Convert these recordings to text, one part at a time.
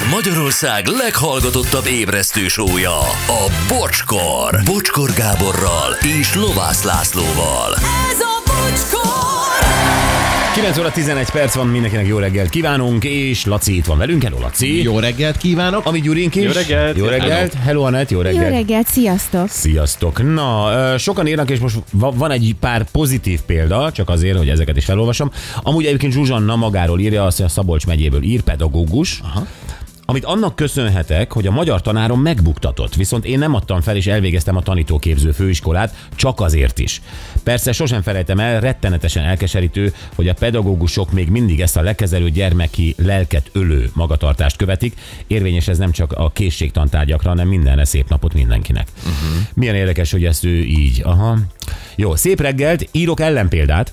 Ez Magyarország leghallgatottabb ébresztő sója, a Bocskor. Bocskor Gáborral és Lovász Lászlóval. Ez a bocskor! 9 óra 11 perc van, mindenkinek jó reggelt kívánunk, és Laci itt van velünk. Hello, Laci. Jó reggelt kívánok! Ami Gyurink is. Jó reggelt. Jó reggelt. Hello, Anett. Jó Jó reggelt. reggelt, sziasztok! Sziasztok! Na, sokan írnak, és most va- van egy pár pozitív példa, csak azért, hogy ezeket is felolvasom. Amúgy egyébként Zsuzsanna magáról írja, azt, hogy a Szabolcs megyéből ír, pedagógus. Aha. Amit annak köszönhetek, hogy a magyar tanárom megbuktatott, viszont én nem adtam fel és elvégeztem a tanítóképző főiskolát, csak azért is. Persze sosem felejtem el, rettenetesen elkeserítő, hogy a pedagógusok még mindig ezt a lekezelő gyermeki lelket ölő magatartást követik. Érvényes ez nem csak a készségtantárgyakra, hanem mindenre szép napot mindenkinek. Uh-huh. Milyen érdekes, hogy ezt ő így. Aha. Jó, szép reggelt, írok ellenpéldát.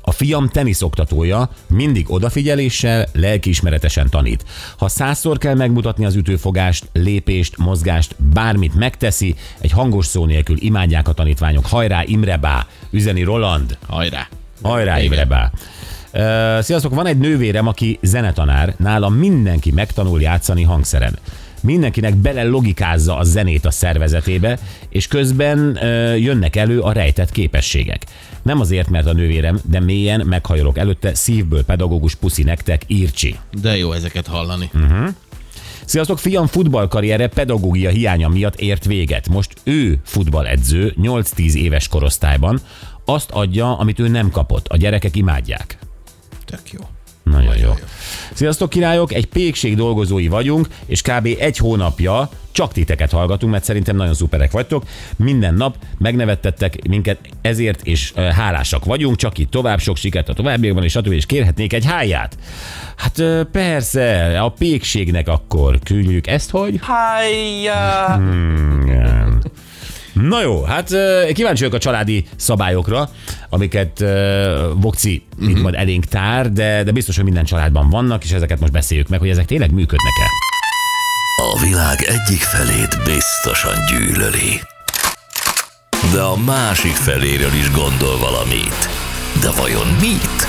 A fiam teniszoktatója mindig odafigyeléssel, lelkiismeretesen tanít. Ha százszor kell megmutatni az ütőfogást, lépést, mozgást, bármit megteszi, egy hangos szó nélkül imádják a tanítványok. Hajrá, Imrebá! Üzeni Roland! Hajrá! Hajrá, Igen. Imrebá! Uh, sziasztok, van egy nővérem, aki zenetanár, nála mindenki megtanul játszani hangszeren. Mindenkinek bele logikázza a zenét a szervezetébe, és közben uh, jönnek elő a rejtett képességek. Nem azért, mert a nővérem, de mélyen meghajolok előtte, szívből pedagógus puszi nektek, írcsi. De jó ezeket hallani. Sziasztok, fiam futballkarriere pedagógia hiánya miatt ért véget. Most ő futballedző 8-10 éves korosztályban, azt adja, amit ő nem kapott. A gyerekek imádják. Tök jó. Nagyon jó. Sziasztok királyok, egy pékség dolgozói vagyunk, és kb. egy hónapja csak titeket hallgatunk, mert szerintem nagyon szuperek vagytok. Minden nap megnevettettek minket ezért, és ö, hálásak vagyunk, csak itt tovább, sok sikert a továbbiakban, és stb. és kérhetnék egy háját. Hát persze, a pékségnek akkor küldjük ezt, hogy... Hájjá! Igen. Na jó, hát kíváncsi vagyok a családi szabályokra, amiket uh, Vokci itt majd elénk tár, de, de biztos, hogy minden családban vannak, és ezeket most beszéljük meg, hogy ezek tényleg működnek-e. A világ egyik felét biztosan gyűlöli. De a másik feléről is gondol valamit. De vajon mit?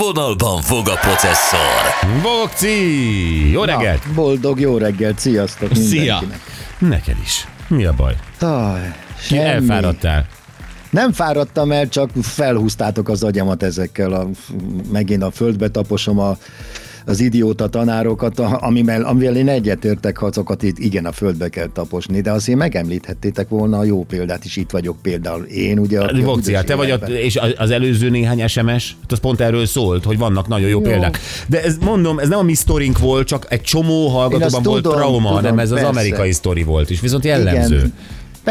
Vonalban fog a processzor. Vokci! Jó reggelt! Na, boldog jó reggelt, sziasztok Szia! mindenkinek. Neked is. Mi a baj? Aj, Ki semmi. elfáradtál? Nem fáradtam el, csak felhúztátok az agyamat ezekkel, a, megint a földbe taposom a, az idióta tanárokat, amivel, amivel én egyetértek, azokat itt igen a földbe kell taposni, de azért megemlíthettétek volna a jó példát is, itt vagyok például én, ugye. a Vokci, hát te vagy, a, és az- az előző néhány SMS, hát az pont erről szólt, hogy vannak nagyon jó, Jó. példák. De ez mondom, ez nem a mi sztorink volt, csak egy csomó hallgatóban volt tudom, trauma, tudom, hanem ez az persze. amerikai sztori volt, és viszont jellemző. Igen,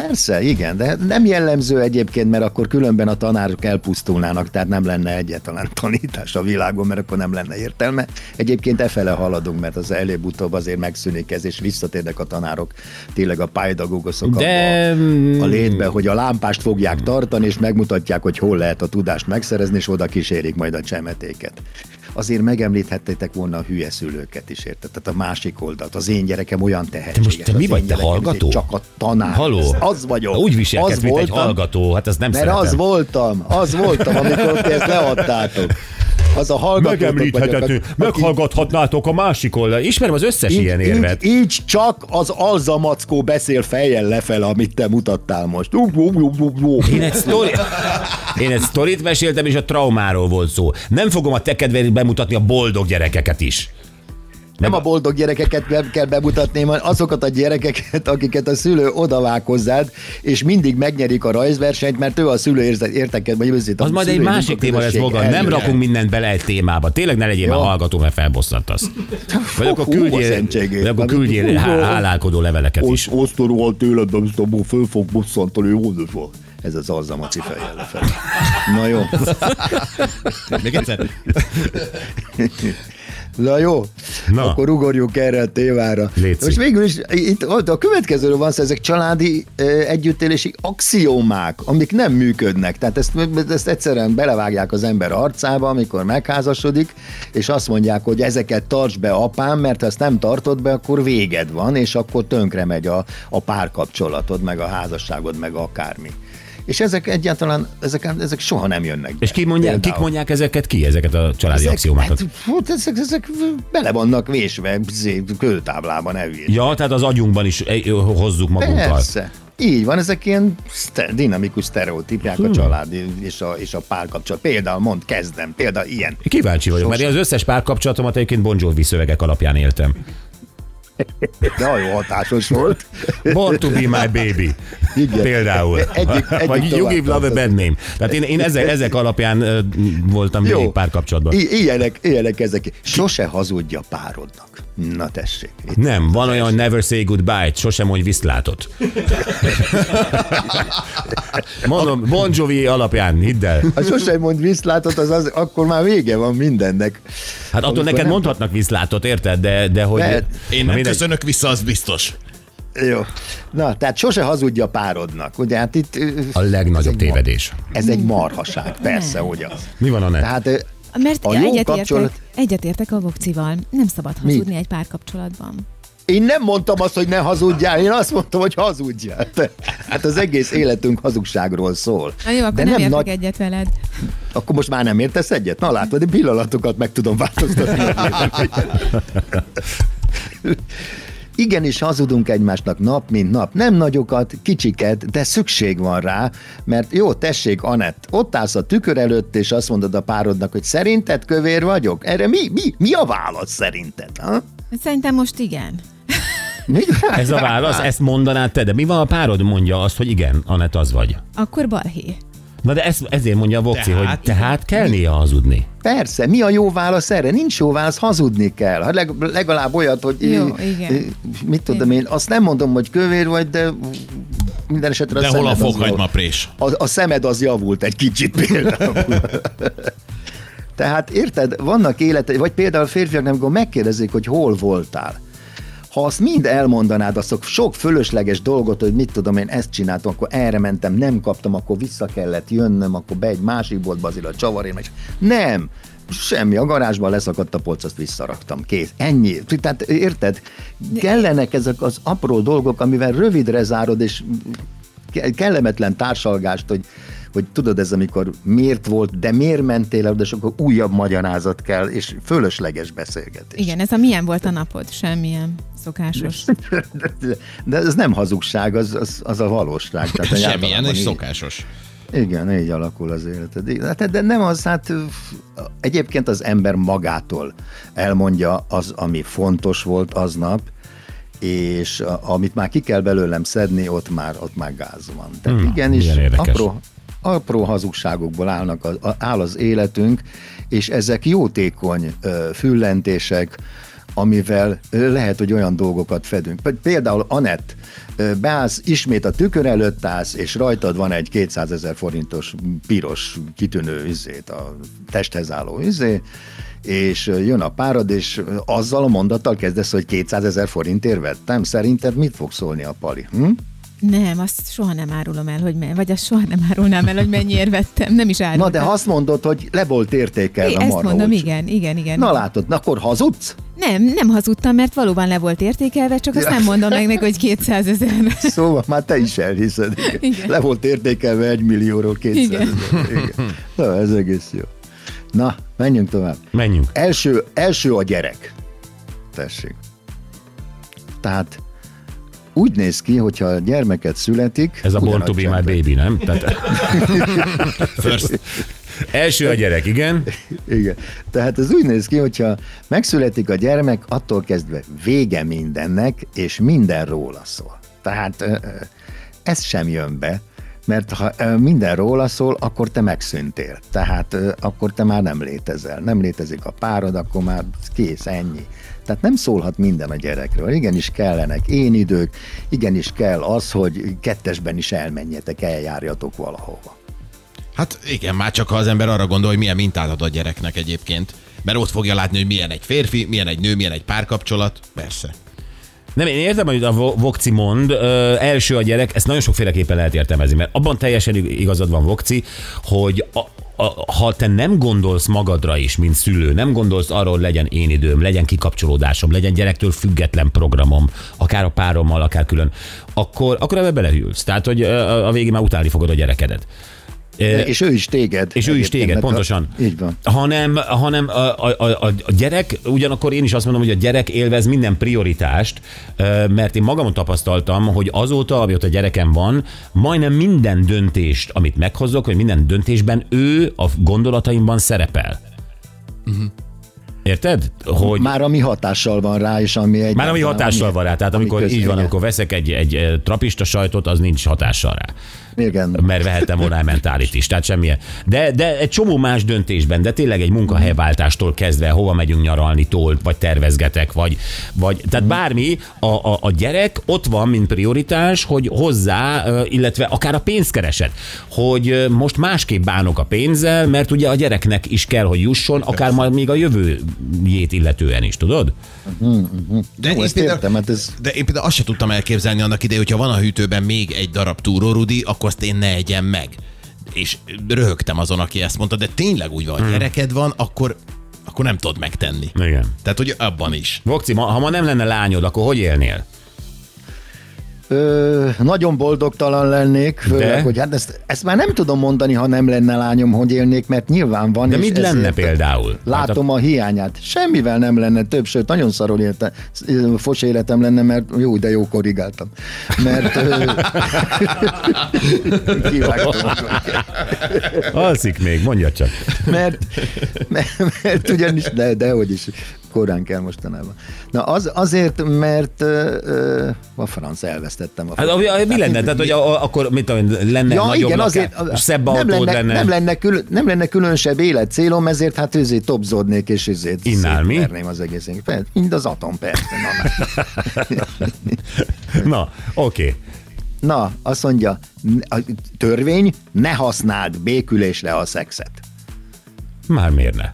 persze, igen, de nem jellemző egyébként, mert akkor különben a tanárok elpusztulnának, tehát nem lenne egyetlen tanítás a világon, mert akkor nem lenne értelme. Egyébként efele haladunk, mert az előbb-utóbb azért megszűnik ez, és visszatérnek a tanárok tényleg a pályadagógusok De- abba a létbe, hogy a lámpást fogják tartani, és megmutatják, hogy hol lehet a tudást megszerezni, és oda kísérik majd a csemetéket. Azért megemlíthettétek volna a hülye szülőket is, érted? Tehát a másik oldalt. Az én gyerekem olyan tehetséges. most te mi vagy, te hallgató? Csak a tanár. Haló? Ez- Az vagyok. Úgy viselkedsz, az mint egy voltam, hallgató, hát ezt nem Mert szeretem. az voltam, az voltam, amikor ti ezt leadtátok. Az a hallgatótok meghallgathatnátok a másik oldal. Ismerem az összes így, ilyen érvet. így, így csak az alzamackó beszél fejjel lefele, amit te mutattál most. Én egy, sztori... Én egy sztorit meséltem, és a traumáról volt szó. Nem fogom a te kedvéért bemutatni a boldog gyerekeket is. Nem a boldog gyerekeket kell bemutatni, hanem azokat a gyerekeket, akiket a szülő odavág hozzád, és mindig megnyerik a rajzversenyt, mert ő a szülő érteket, vagy. Az a majd egy másik téma lesz maga. Nem rakunk mindent bele egy témába. Tényleg ne legyél már Jó. hallgató, mert felbosszantasz. Vagy akkor küldjél, vagy akkor küldjél há- hálálkodó leveleket is. Rohadt életben, azt abból föl fog bosszantani, jó ez az alzamaci fejjel lefelé. Na jó. Még egyszer? Na jó, Na. Akkor ugorjunk erre a témára. Léci. Most végül is itt a következőről van szó, ezek családi együttélési axiómák, amik nem működnek. Tehát ezt, ezt egyszerűen belevágják az ember arcába, amikor megházasodik, és azt mondják, hogy ezeket tarts be apám, mert ha ezt nem tartod be, akkor véged van, és akkor tönkre megy a, a párkapcsolatod, meg a házasságod, meg akármi. És ezek egyáltalán, ezek, ezek soha nem jönnek. És ki mondják, kik mondják ezeket ki, ezeket a családi ezek, axiómákat? hát, fú, ezek, ezek bele vannak vésve zé, kőtáblában, hülyésd. Ja, tehát az agyunkban is hozzuk magunkkal. Persze. Így van, ezek ilyen szte- dinamikus sztereotípiák Hmm. a család és a, és a párkapcsolat. Például mond, kezdem, például ilyen. Kíváncsi vagyok, mert én az összes párkapcsolatomat egyébként Bon Jovi szövegek alapján éltem. Olyan hatásos volt. Born to be my baby. Igen. Például. Egyik- egyik Vagy you give love a bad name. Tehát én, én ezek, ezek alapján voltam végig párkapcsolatban. I- ilyenek, ilyenek ezek. Sose hazudja párodnak. Na tessék. Itt Nem, van olyan never say goodbye, sosem mondj viszlátot. Mondom, Bon Jovi alapján, hidd el. Ha sosem mond viszlátot, az, az akkor már vége van mindennek. Hát attól neked mondhatnak viszlátot, érted? De, de hogy... Lehet. Én nem. Köszönök vissza, az biztos. Jó. Na, tehát sose hazudja párodnak. Ugye hát itt... A ez legnagyobb egy tévedés. mar- Ez egy marhaság, persze, hogy az. Mi van a net? Tehát Mert A egyetértek, kapcsolat- egyetértek a vokcival. Nem szabad Mi? hazudni egy párkapcsolatban. Én nem mondtam azt, hogy ne hazudjál, én azt mondtam, hogy hazudjál. Hát az egész életünk hazugságról szól. Na jó, akkor De nem, nem értek nagy... egyet veled. Akkor most már nem értesz egyet? Na látod, én pillanatokat meg tudom változtatni. Igenis hazudunk egymásnak nap, mint nap. Nem nagyokat, kicsiket, de szükség van rá, mert jó, tessék, Anett, ott állsz a tükör előtt, és azt mondod a párodnak, hogy szerinted kövér vagyok? Erre mi, mi, mi a válasz szerinted? Ha? Szerintem most igen. Ez a válasz, ezt mondanád te, de mi van a párod mondja azt, hogy igen, Anett az vagy. Akkor balhé. Na de ezt, ezért mondja a Vokci, Tehát? hogy tehát kell néha hazudni. Persze, mi a jó válasz erre? Nincs jó válasz, hazudni kell. Hát leg, legalább olyat, hogy... Jó, eh, igen. Mit tudom én, azt nem mondom, hogy kövér vagy, de minden esetre De a hol a fokhagyma prés? A, a szemed az javult egy kicsit például. Tehát érted, vannak élete, vagy például férfiaknak, amikor megkérdezik, hogy hol voltál. Ha azt mind elmondanád, azt sok fölösleges dolgot, hogy mit tudom én, ezt csináltam, akkor erre mentem, nem kaptam, akkor vissza kellett jönnöm, akkor be egy másik boltba azért a csavarén, és nem, semmi, a garázsban leszakadt a polc, azt visszaraktam, kész, ennyi. Tehát érted, kellenek ezek az apró dolgok, amivel rövidre zárod, és ke- kellemetlen társalgást, hogy, hogy tudod ez, amikor miért volt, de miért mentél el, de akkor újabb magyarázat kell, és fölösleges beszélgetés. Igen, ez a milyen volt a napod? Semmilyen szokásos. De, de ez nem hazugság, az, az, az a valóság. Tehát Semmilyen, és így- szokásos. Igen, így alakul az életed. Igen, Hát, de nem az, hát egyébként az ember magától elmondja az, ami fontos volt aznap, és amit már ki kell belőlem szedni, ott már, ott már gáz van. Tehát Hmm, igenis apró, apró hazugságokból állnak áll az életünk, és ezek jótékony füllentések, amivel lehet, hogy olyan dolgokat fedünk. Például Anett, beállsz, ismét a tükör előtt állsz, és rajtad van egy 200 ezer forintos piros kitűnő izét, a testhez álló izé, és jön a párod, és azzal a mondattal kezdesz, hogy 200 ezer forintért vettem. Szerinted mit fog szólni a pali? Hm? Nem, azt soha nem árulom el, hogy me- vagy azt soha nem árulnám el, hogy mennyiért vettem. Nem is árultam. Na de azt mondod, hogy le volt értékelve Ezt marha mondom, olcsó. igen, igen, igen. Na látod, na akkor hazudsz? Nem, nem hazudtam, mert valóban le volt értékelve, csak azt Ja. nem mondom meg neki, hogy 200 ezer. Szóval már te is elhiszed. Igen. Igen. Le volt értékelve egy millióról 200 Igen. ezer. Igen. Na, ez egész jó. Na, menjünk tovább. Menjünk. Első, első a gyerek. Tessék. Tehát úgy néz ki, hogyha a gyermeket születik... Ez a Born to be my baby, nem? Tehát, First. első a gyerek, igen. Igen. Tehát ez úgy néz ki, hogyha megszületik a gyermek, attól kezdve vége mindennek, és minden róla szól. Tehát ez sem jön be, mert ha minden róla szól, akkor te megszűntél. Tehát akkor te már nem létezel. Nem létezik a párod, akkor már kész, ennyi. Tehát nem szólhat minden a gyerekről. Igenis kellenek én idők, igenis kell az, hogy kettesben is elmenjetek, eljárjatok valahova. Hát igen, már csak ha az ember arra gondol, hogy milyen mintát ad a gyereknek egyébként. Mert ott fogja látni, hogy milyen egy férfi, milyen egy nő, milyen egy párkapcsolat. Persze. Nem, én értem, hogy a Vo- Vokci mond, ö, első a gyerek, ezt nagyon sokféleképpen lehet értelmezni, mert abban teljesen ig- igazad van, Vokci, hogy a, ha te nem gondolsz magadra is, mint szülő, nem gondolsz arról, hogy legyen én időm, legyen kikapcsolódásom, legyen gyerektől független programom, akár a párommal, akár külön, akkor, akkor ebbe belehűlsz. Tehát, hogy a végén már utálni fogod a gyerekedet. És ő is téged. és ő is téged, mert a- pontosan. Így van. Hanem, hanem a, a, a, a gyerek, ugyanakkor én is azt mondom, hogy a gyerek élvez minden prioritást, mert én magamon tapasztaltam, hogy azóta, amióta gyerekem van, majdnem minden döntést, amit meghozok, vagy minden döntésben ő a gondolataimban szerepel. Érted? Hogy Már ami hatással van rá, és ami egy... már ami hatással van rá, tehát ami amikor köz- így van, igen. amikor veszek egy, egy eh, trapista sajtot, az nincs hatással rá. Igen. mert vehettem volna elmentálit is, tehát semmilyen. De, de egy csomó más döntésben, de tényleg egy munkahelyváltástól kezdve, hova megyünk nyaralni, tól, vagy tervezgetek, vagy, vagy tehát bármi, a, a, a gyerek ott van, mint prioritás, hogy hozzá, ö, illetve akár a pénzkereset, hogy ö, most másképp bánok a pénzzel, mert ugye a gyereknek is kell, hogy jusson, akár majd még a jövőjét illetően is, tudod? De Jó, én, ezt például, értem, hát ez- de én például azt sem tudtam elképzelni annak idején, hogyha van a hűtőben még egy darab túrórudi, akkor azt én ne egyem meg. És röhögtem azon, aki ezt mondta, de tényleg úgy van, Hmm. gyereked van, akkor, akkor nem tudod megtenni. Igen. Tehát, hogy abban is. Vokci, ma, ha ma nem lenne lányod, akkor hogy élnél? Ö, nagyon boldogtalan lennék, főleg, De? hogy hát ezt, ezt már nem tudom mondani, ha nem lenne lányom, hogy élnék, mert nyilván van. De mit lenne például? Látom a hiányát. Semmivel nem lenne több, sőt, nagyon szarul élete, fos életem lenne, mert jó, de jó korrigáltam. Mert ö, kivágtam. Alszik még, mondja csak. mert, mert, mert ugyanis, de, de hogy is, korán kell mostanában. Na az, azért, mert ö, a franc elvesztettem a Hát, mi lenne? Tehát, hogy a, akkor mit tudom, lenne Ja, nagyobb igen, lakás, azért szebb nem lenne, lenne. Nem lenne, külön, nem lenne különösebb életcélom, ezért hát ezért topzódnék, és ezért mi? szétverném az egész. Mind az atom, persze. Na, na. Na, oké. na, azt mondja, a törvény, ne használd békülésre a szexet. Már miért ne?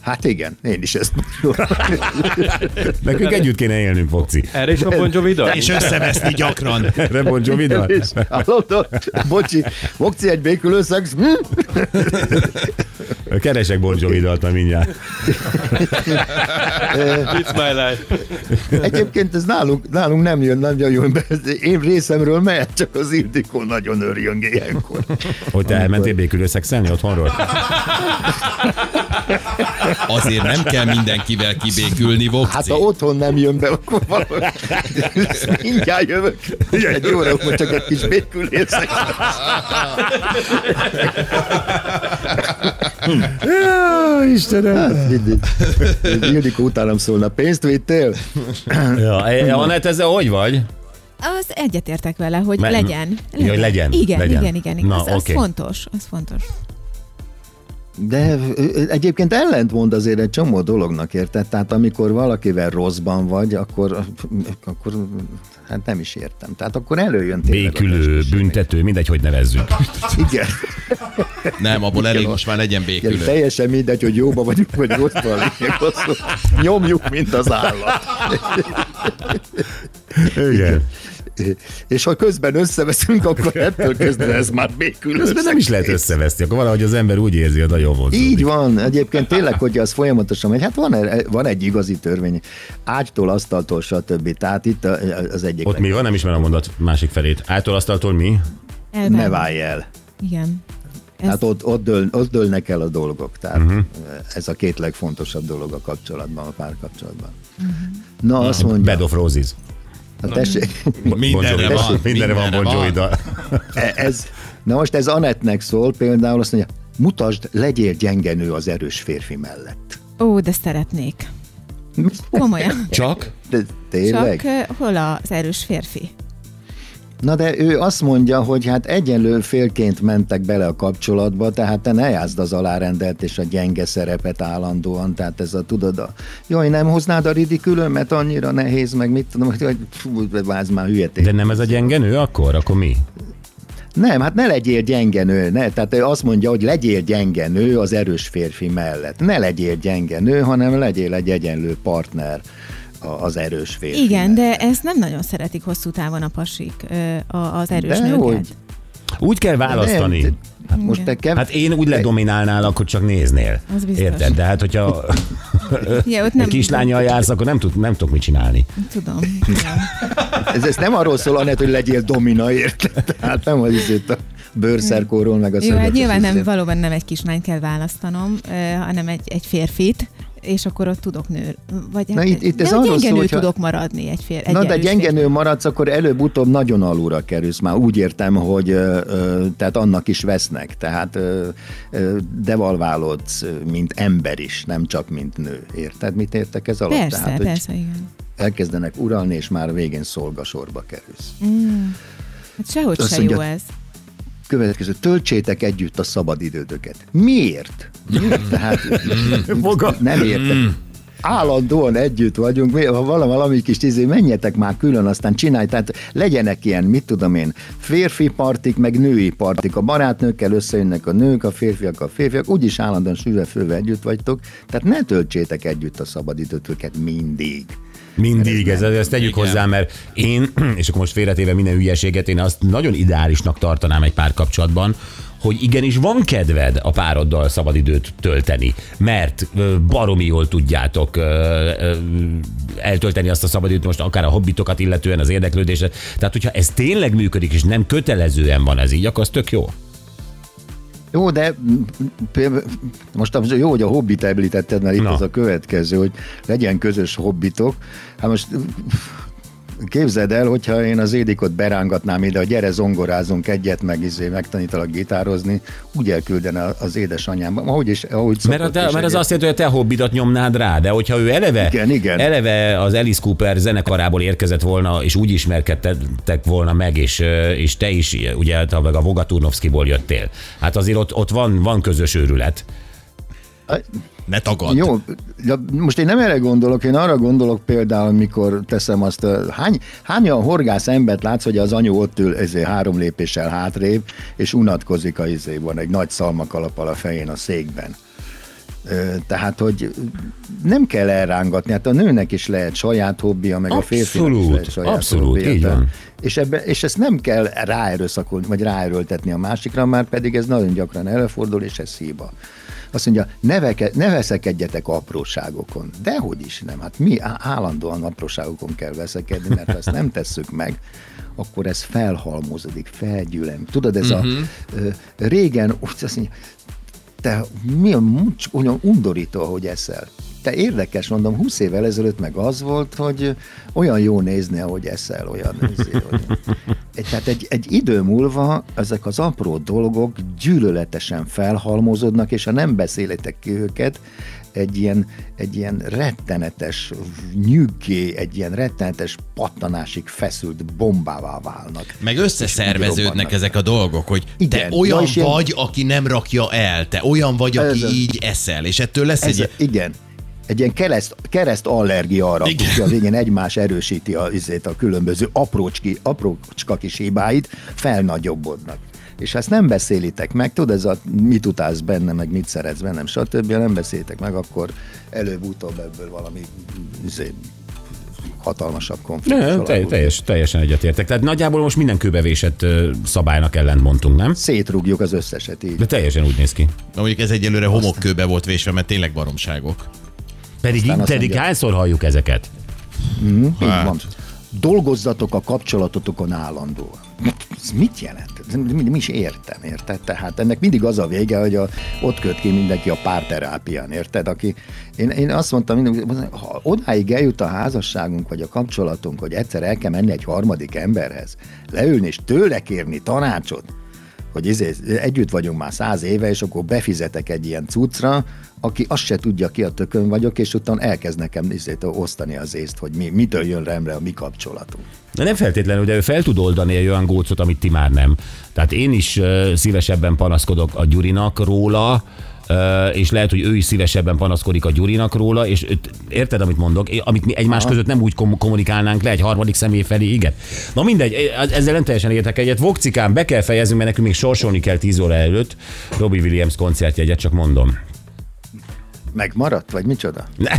Hát igen, én is ezt mondom. Nekünk együtt kéne élnünk, Foci. Erre is a Bon Jovi dal? És összeveszni gyakran. Erre Bon? És hallod? Bocsi, Bocsi egy békülő szex? Hm? Keresek Bon Jovi-dalt már mindjárt. It's my life. Egyébként ez nálunk, nálunk nem jön, nem jön be. Én részemről mehet, csak az Ildikó nagyon örjön ilyenkor. Hogy te elmentél békülő szexelni otthonról? Azért nem kell mindenkivel kibékülni, Vokci. Hát ha otthon nem jön be, akkor valahogy mindjárt jövök. Egy óra, akkor csak egy kis békülészek. Istenem. Mindig. Ildikó utánam szólna, pénzt vittél? Ja, e, Anett, ezzel hogy vagy? Az egyetértek vele, hogy Me- legyen. Ja, hogy legyen, Igen, legyen. igen, igen. igen. Na, az, az oké. fontos, az fontos. De egyébként ellentmond azért egy csomó dolognak, érted? Tehát amikor valakivel rosszban vagy, akkor, akkor hát nem is értem. Tehát akkor előjön tényleg Békülő, büntető, mindegy, hogy nevezzük. Igen. Nem, abból elég most már legyen Igen, békülő. teljesen mindegy, hogy jóba vagyunk, vagy rosszban. hogy Nyomjuk, mint az állat. Igen. És ha közben összeveszünk, akkor ettől kezdve ez már békülő. Közben nem is lehet összeveszni, akkor valahogy az ember úgy érzi, hogy nagyon vonzódik. Így van, egyébként tényleg, hogy az folyamatosan megy. Hát van, van egy igazi törvény. Ágytól, asztaltól, stb. Tehát itt az egyik. Ott mi van? Nem ismerem a mondat másik felét. Ától asztaltól mi? Elven. Ne válj el. Igen. Ez, Hát ott, ott, dől, ott dőlnek el a dolgok. Tehát uh-huh. ez a két legfontosabb dolog a kapcsolatban, a párkapcsolatban. Uh-huh. Na, azt mondja, Bed of Roses. Hát tessék, Mindenre Bon van. Mindenre van Bon Jovi dal. E- ez, na most ez Anettnek szól, például azt mondja, mutasd, legyél gyenge nő az erős férfi mellett. Ó, de szeretnék. Komolyan. Csak? De tényleg? Csak hol az erős férfi? Na de ő azt mondja, hogy hát egyenlő félként mentek bele a kapcsolatba, tehát te ne játszd az alárendelt és a gyenge szerepet állandóan, tehát ez a tudod, a, jaj, nem hoznád a ridikülömet, annyira nehéz, meg mit tudom, hogy fú, váz már hülyeték. De nem ez a gyenge nő akkor? Akkor mi? Nem, hát ne legyél gyenge nő, ne, tehát ő azt mondja, hogy legyél gyenge nő az erős férfi mellett. Ne legyél gyenge nő, hanem legyél egy egyenlő partner az erős férfi Igen, mellett. de ezt nem nagyon szeretik hosszú távon a pasik, az erős De nőket. hogy? Úgy kell választani. Nem, Hát most te kev... Hát én úgy ledominálnálak, hogy csak néznél. Az biztos. Érted? De hát, hogyha Ja, ott egy nem, kislányjal jársz, akkor nem, tud, nem tudok mit csinálni. tudom. ez, ez nem arról szól, Anett, hogy legyél domina, érted? Tehát nem az itt a bőrszerkóról, meg a Jó, hát nyilván nem, valóban nem egy kislányt kell választanom, hanem egy, egy férfit, és akkor ott tudok nő. Vagy Na hát, itt- itt ez arról szól, hogyha- tudok maradni egy fér. Egy Na, de erős gyenge férfi. nő maradsz, akkor előbb-utóbb nagyon alulra kerülsz. Már úgy értem, hogy ö, tehát annak is vesznek. Tehát ö, ö, devalválódsz, ö, mint ember is, nem csak mint nő. Érted, mit értek ez alatt? Persze, tehát, persze, igen. elkezdenek uralni, és már végén szolgasorba kerülsz. Hát sehogy Azt se mondja, jó ez. Következő, töltsétek együtt a szabadidőtöket. Miért? Miért? Tehát Maga. nem értem. Állandóan együtt vagyunk, ha valami, valami kis izé, menjetek már külön, aztán csinálj, tehát legyenek ilyen, mit tudom én, férfi partik, meg női partik. A barátnőkkel összejönnek a nők, a férfiak, a férfiak, úgyis állandóan sülve főve együtt vagytok, tehát ne töltsétek együtt a szabadidőtöket mindig. Mindig, ez, ezt tegyük Igen. hozzá, mert én, és akkor most félretéve minden hülyeséget, én azt nagyon ideálisnak tartanám egy párkapcsolatban, hogy igenis van kedved a pároddal szabadidőt tölteni, mert baromi jól tudjátok eltölteni azt a szabadidőt, most akár a hobbitokat illetően, az érdeklődésre. Tehát, hogyha ez tényleg működik, és nem kötelezően van ez így, akkor az tök jó. Jó, de most jó, hogy a hobbit említetted, mert itt Na. az a következő, hogy legyen közös hobbitok. Hát most képzeld el, hogyha én az Édikot berángatnám ide, a gyere zongorázunk egyet, meg izé, megtanítalak gitározni, úgy elküldene az édesanyám. Ahogy is, ahogy Mert, a te, mert az egyet. azt jelenti, hogy a te hobbidat nyomnád rá, de hogyha ő eleve, Igen, igen. eleve az Alice Cooper zenekarából érkezett volna, és úgy ismerkedtek volna meg, és, és te is, ugye, te meg a Voga Turnovszkiból jöttél. Hát azért ott, ott van, van közös őrület. Ne tagad. Jó, de most én nem erre gondolok, én arra gondolok például, mikor teszem azt, ö, hány, hányan horgász embert látsz, hogy az anyu ott ül ezért három lépéssel hátrébb, és unatkozik a izében, egy nagy szalmakalappal a fején a székben. Tehát, hogy nem kell elrángatni, hát a nőnek is lehet saját hobbija, meg a férfinak is Abszolút, lehet saját abszolút, hobbija. így van. És, ebbe, és ezt nem kell ráerőszakolni, vagy ráerőltetni a másikra, már pedig ez nagyon gyakran előfordul, és ez hiba. Azt mondja, ne, veke, ne veszekedjetek apróságokon. Dehogy is nem. Hát mi állandóan apróságokon kell veszekedni, mert ha ezt nem tesszük meg, akkor ez felhalmozódik, felgyűlem. Tudod, ez uh-huh. a ö, régen, úgy azt mondja, te milyen olyan undorító, hogy eszel. Te érdekes, mondom, 20 évvel ezelőtt meg az volt, hogy olyan jó nézni, ahogy eszel, olyan nézni, hogy... Egy, tehát egy, egy idő múlva ezek az apró dolgok gyűlöletesen felhalmozódnak, és ha nem beszélitek ki őket, egy ilyen, egy ilyen rettenetes nyüggé, egy ilyen rettenetes pattanásig feszült bombává válnak. Meg összeszerveződnek ezek a dolgok, hogy Igen. te olyan Ja, és ilyen- vagy, aki nem rakja el, te olyan vagy, aki Ez így eszel, és ettől lesz Ez, egy... igen. Egy ilyen kereszt, kereszt allergia arra, hogy a végén egymás erősíti a, izét, a különböző aprócski, aprócska kis hibáit, felnagyobbodnak. És ha ezt nem beszélitek meg, tudod, ez a mit utálsz benne, meg mit szeretsz bennem, stb. Ha nem beszélitek meg, akkor előbb-utóbb ebből valami izé, hatalmasabb konfliktus Ne, te, teljes, teljesen egyetértek. Tehát nagyjából most minden kőbevésett szabálynak ellent mondtunk, nem? Szétrúgjuk az összeset így. De teljesen úgy néz ki. Na mondjuk ez egyelőre homokkőbe volt vésve, mert tényleg baromságok. Pedig, Aztán azt pedig hányszor halljuk ezeket? Így Hát. van. Dolgozzatok a kapcsolatotokon állandóan. Ez mit jelent? Mi, mi is értem, érted? Tehát ennek mindig az a vége, hogy a, ott köt ki mindenki a párterápián, érted? Aki, én, én azt mondtam, mindig, ha odáig eljut a házasságunk, vagy a kapcsolatunk, hogy egyszer el kell menni egy harmadik emberhez, leülni és tőle kérni tanácsot, hogy izé, együtt vagyunk már száz éve, és akkor befizetek egy ilyen cuccra, aki azt se tudja, ki a tökön vagyok, és utána elkezd nekem izét, osztani az észt, hogy mi, mitől jön remre a mi kapcsolatunk. De nem feltétlenül, de ő fel tud oldani egy olyan gócot, amit ti már nem. Tehát én is szívesebben panaszkodok a Gyurinak róla, és lehet, hogy ő is szívesebben panaszkodik a Gyurinak róla, és érted, amit mondok? Amit mi egymás között nem úgy kom- kommunikálnánk le egy harmadik személy felé, igen. Na mindegy, ezzel nem teljesen értek egyet. Vokcikán, be kell fejeznünk, mert nekünk még sorsolni kell 10 óra előtt. Robbie Williams koncertjegyet, csak mondom. Megmaradt, vagy micsoda?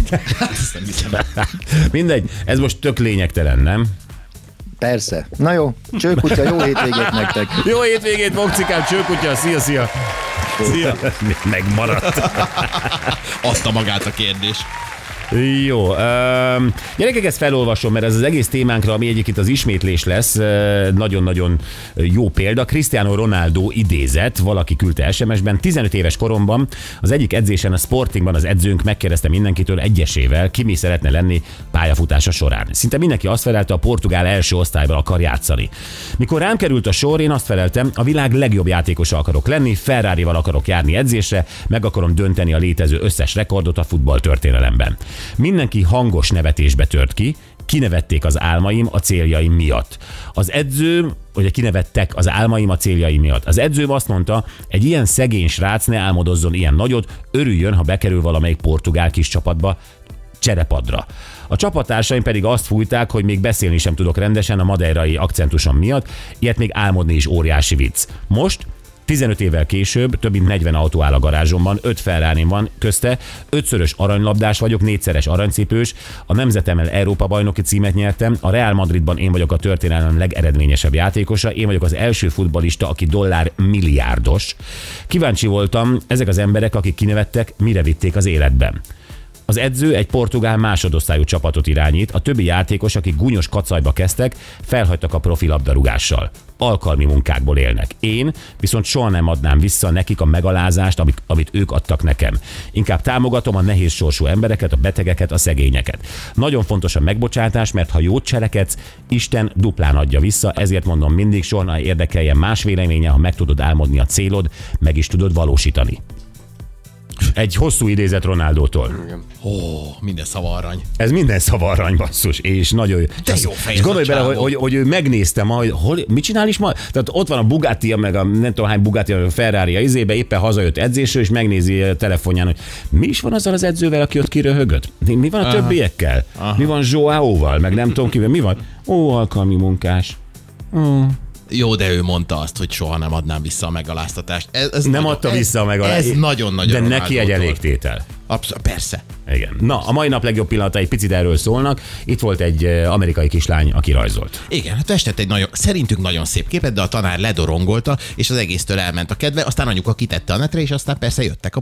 Mindegy, ez most tök lényegtelen, nem? Persze. Na jó, csőkutya, jó hétvégét nektek. Jó hétvégét, Vokcikám, csőkutya, szia, szia. Szia. Megmaradt. Adta magát a kérdés. Jó. Um, gyerekek, ezt felolvasom, mert ez az egész témánkra, ami egyébként az ismétlés lesz, nagyon-nagyon jó példa. Cristiano Ronaldo idézett, valaki küldte SMS-ben. 15 éves koromban az egyik edzésen a Sportingban az edzőnk megkérdezte mindenkitől egyesével, ki mi szeretne lenni pályafutása során. Szinte mindenki azt felelte, a portugál első osztályban akar játszani. Mikor rám került a sor, én azt feleltem, a világ legjobb játékosa akarok lenni, Ferrari-val akarok járni edzésre, meg akarom dönteni a létező összes rekordot a futball történelemben. Mindenki hangos nevetésbe tört ki, kinevették az álmaim a céljaim miatt. Az edzőm, vagy kinevettek az álmaim a céljaim miatt. Az edzőm azt mondta, egy ilyen szegény srác ne álmodozzon ilyen nagyot, örüljön, ha bekerül valamelyik portugál kis csapatba, cserepadra. A csapattársaim pedig azt fújták, hogy még beszélni sem tudok rendesen a madeirai akcentusom miatt, ilyet még álmodni is óriási vicc. Most 15 évvel később több mint 40 autó áll a garázsomban, 5 ferrari van közte, ötszörös aranylabdás vagyok, négyszeres aranycipős, a nemzetemmel Európa bajnoki címet nyertem, a Real Madridban én vagyok a történelem legeredményesebb játékosa, én vagyok az első futbalista, aki dollár milliárdos. Kíváncsi voltam, ezek az emberek, akik kinevettek, mire vitték az életben. Az edző egy portugál másodosztályú csapatot irányít, a többi játékos, akik gúnyos kacajba kezdtek, felhagytak a profi labdarúgással. Alkalmi munkákból élnek. Én viszont soha nem adnám vissza nekik a megalázást, amit, amit ők adtak nekem. Inkább támogatom a nehéz sorsú embereket, a betegeket, a szegényeket. Nagyon fontos a megbocsátás, mert ha jót cselekedsz, Isten duplán adja vissza, ezért mondom mindig, soha ne érdekeljen más véleménye, ha meg tudod álmodni a célod, meg is tudod valósítani. Egy hosszú idézet Ronaldótól. Ó, minden szava arany. Ez minden szava arany basszus, és nagyon jó. De jó fej És gondolj bele, hogy, hogy, hogy, ő megnézte ma, hogy hol, mit csinál is ma? Tehát ott van a Bugatti, meg a nem tudom hány Bugatti, a Ferrari a izébe, éppen hazajött edzésről, és megnézi a telefonján, hogy mi is van azzal az edzővel, aki ott kiröhögött? Mi mi van a többiekkel? Mi van Joao-val, meg nem tudom kivel, mi van? Ó, alkalmi munkás. Jó, de ő mondta azt, hogy soha nem adnám vissza a megaláztatást. Ez, ez Nem nagyon, adta ez, vissza a Ez nagyon-nagyon De neki egy elégtétel. Abszolút, persze. Igen. Na, a mai nap legjobb pillanatai picit erről szólnak. Itt volt egy eh, amerikai kislány, aki rajzolt. Igen, hát festett egy nagyon, szerintünk nagyon szép képet, de a tanár ledorongolta, és az egésztől elment a kedve, aztán anyuka kitette a netre, és aztán persze jöttek a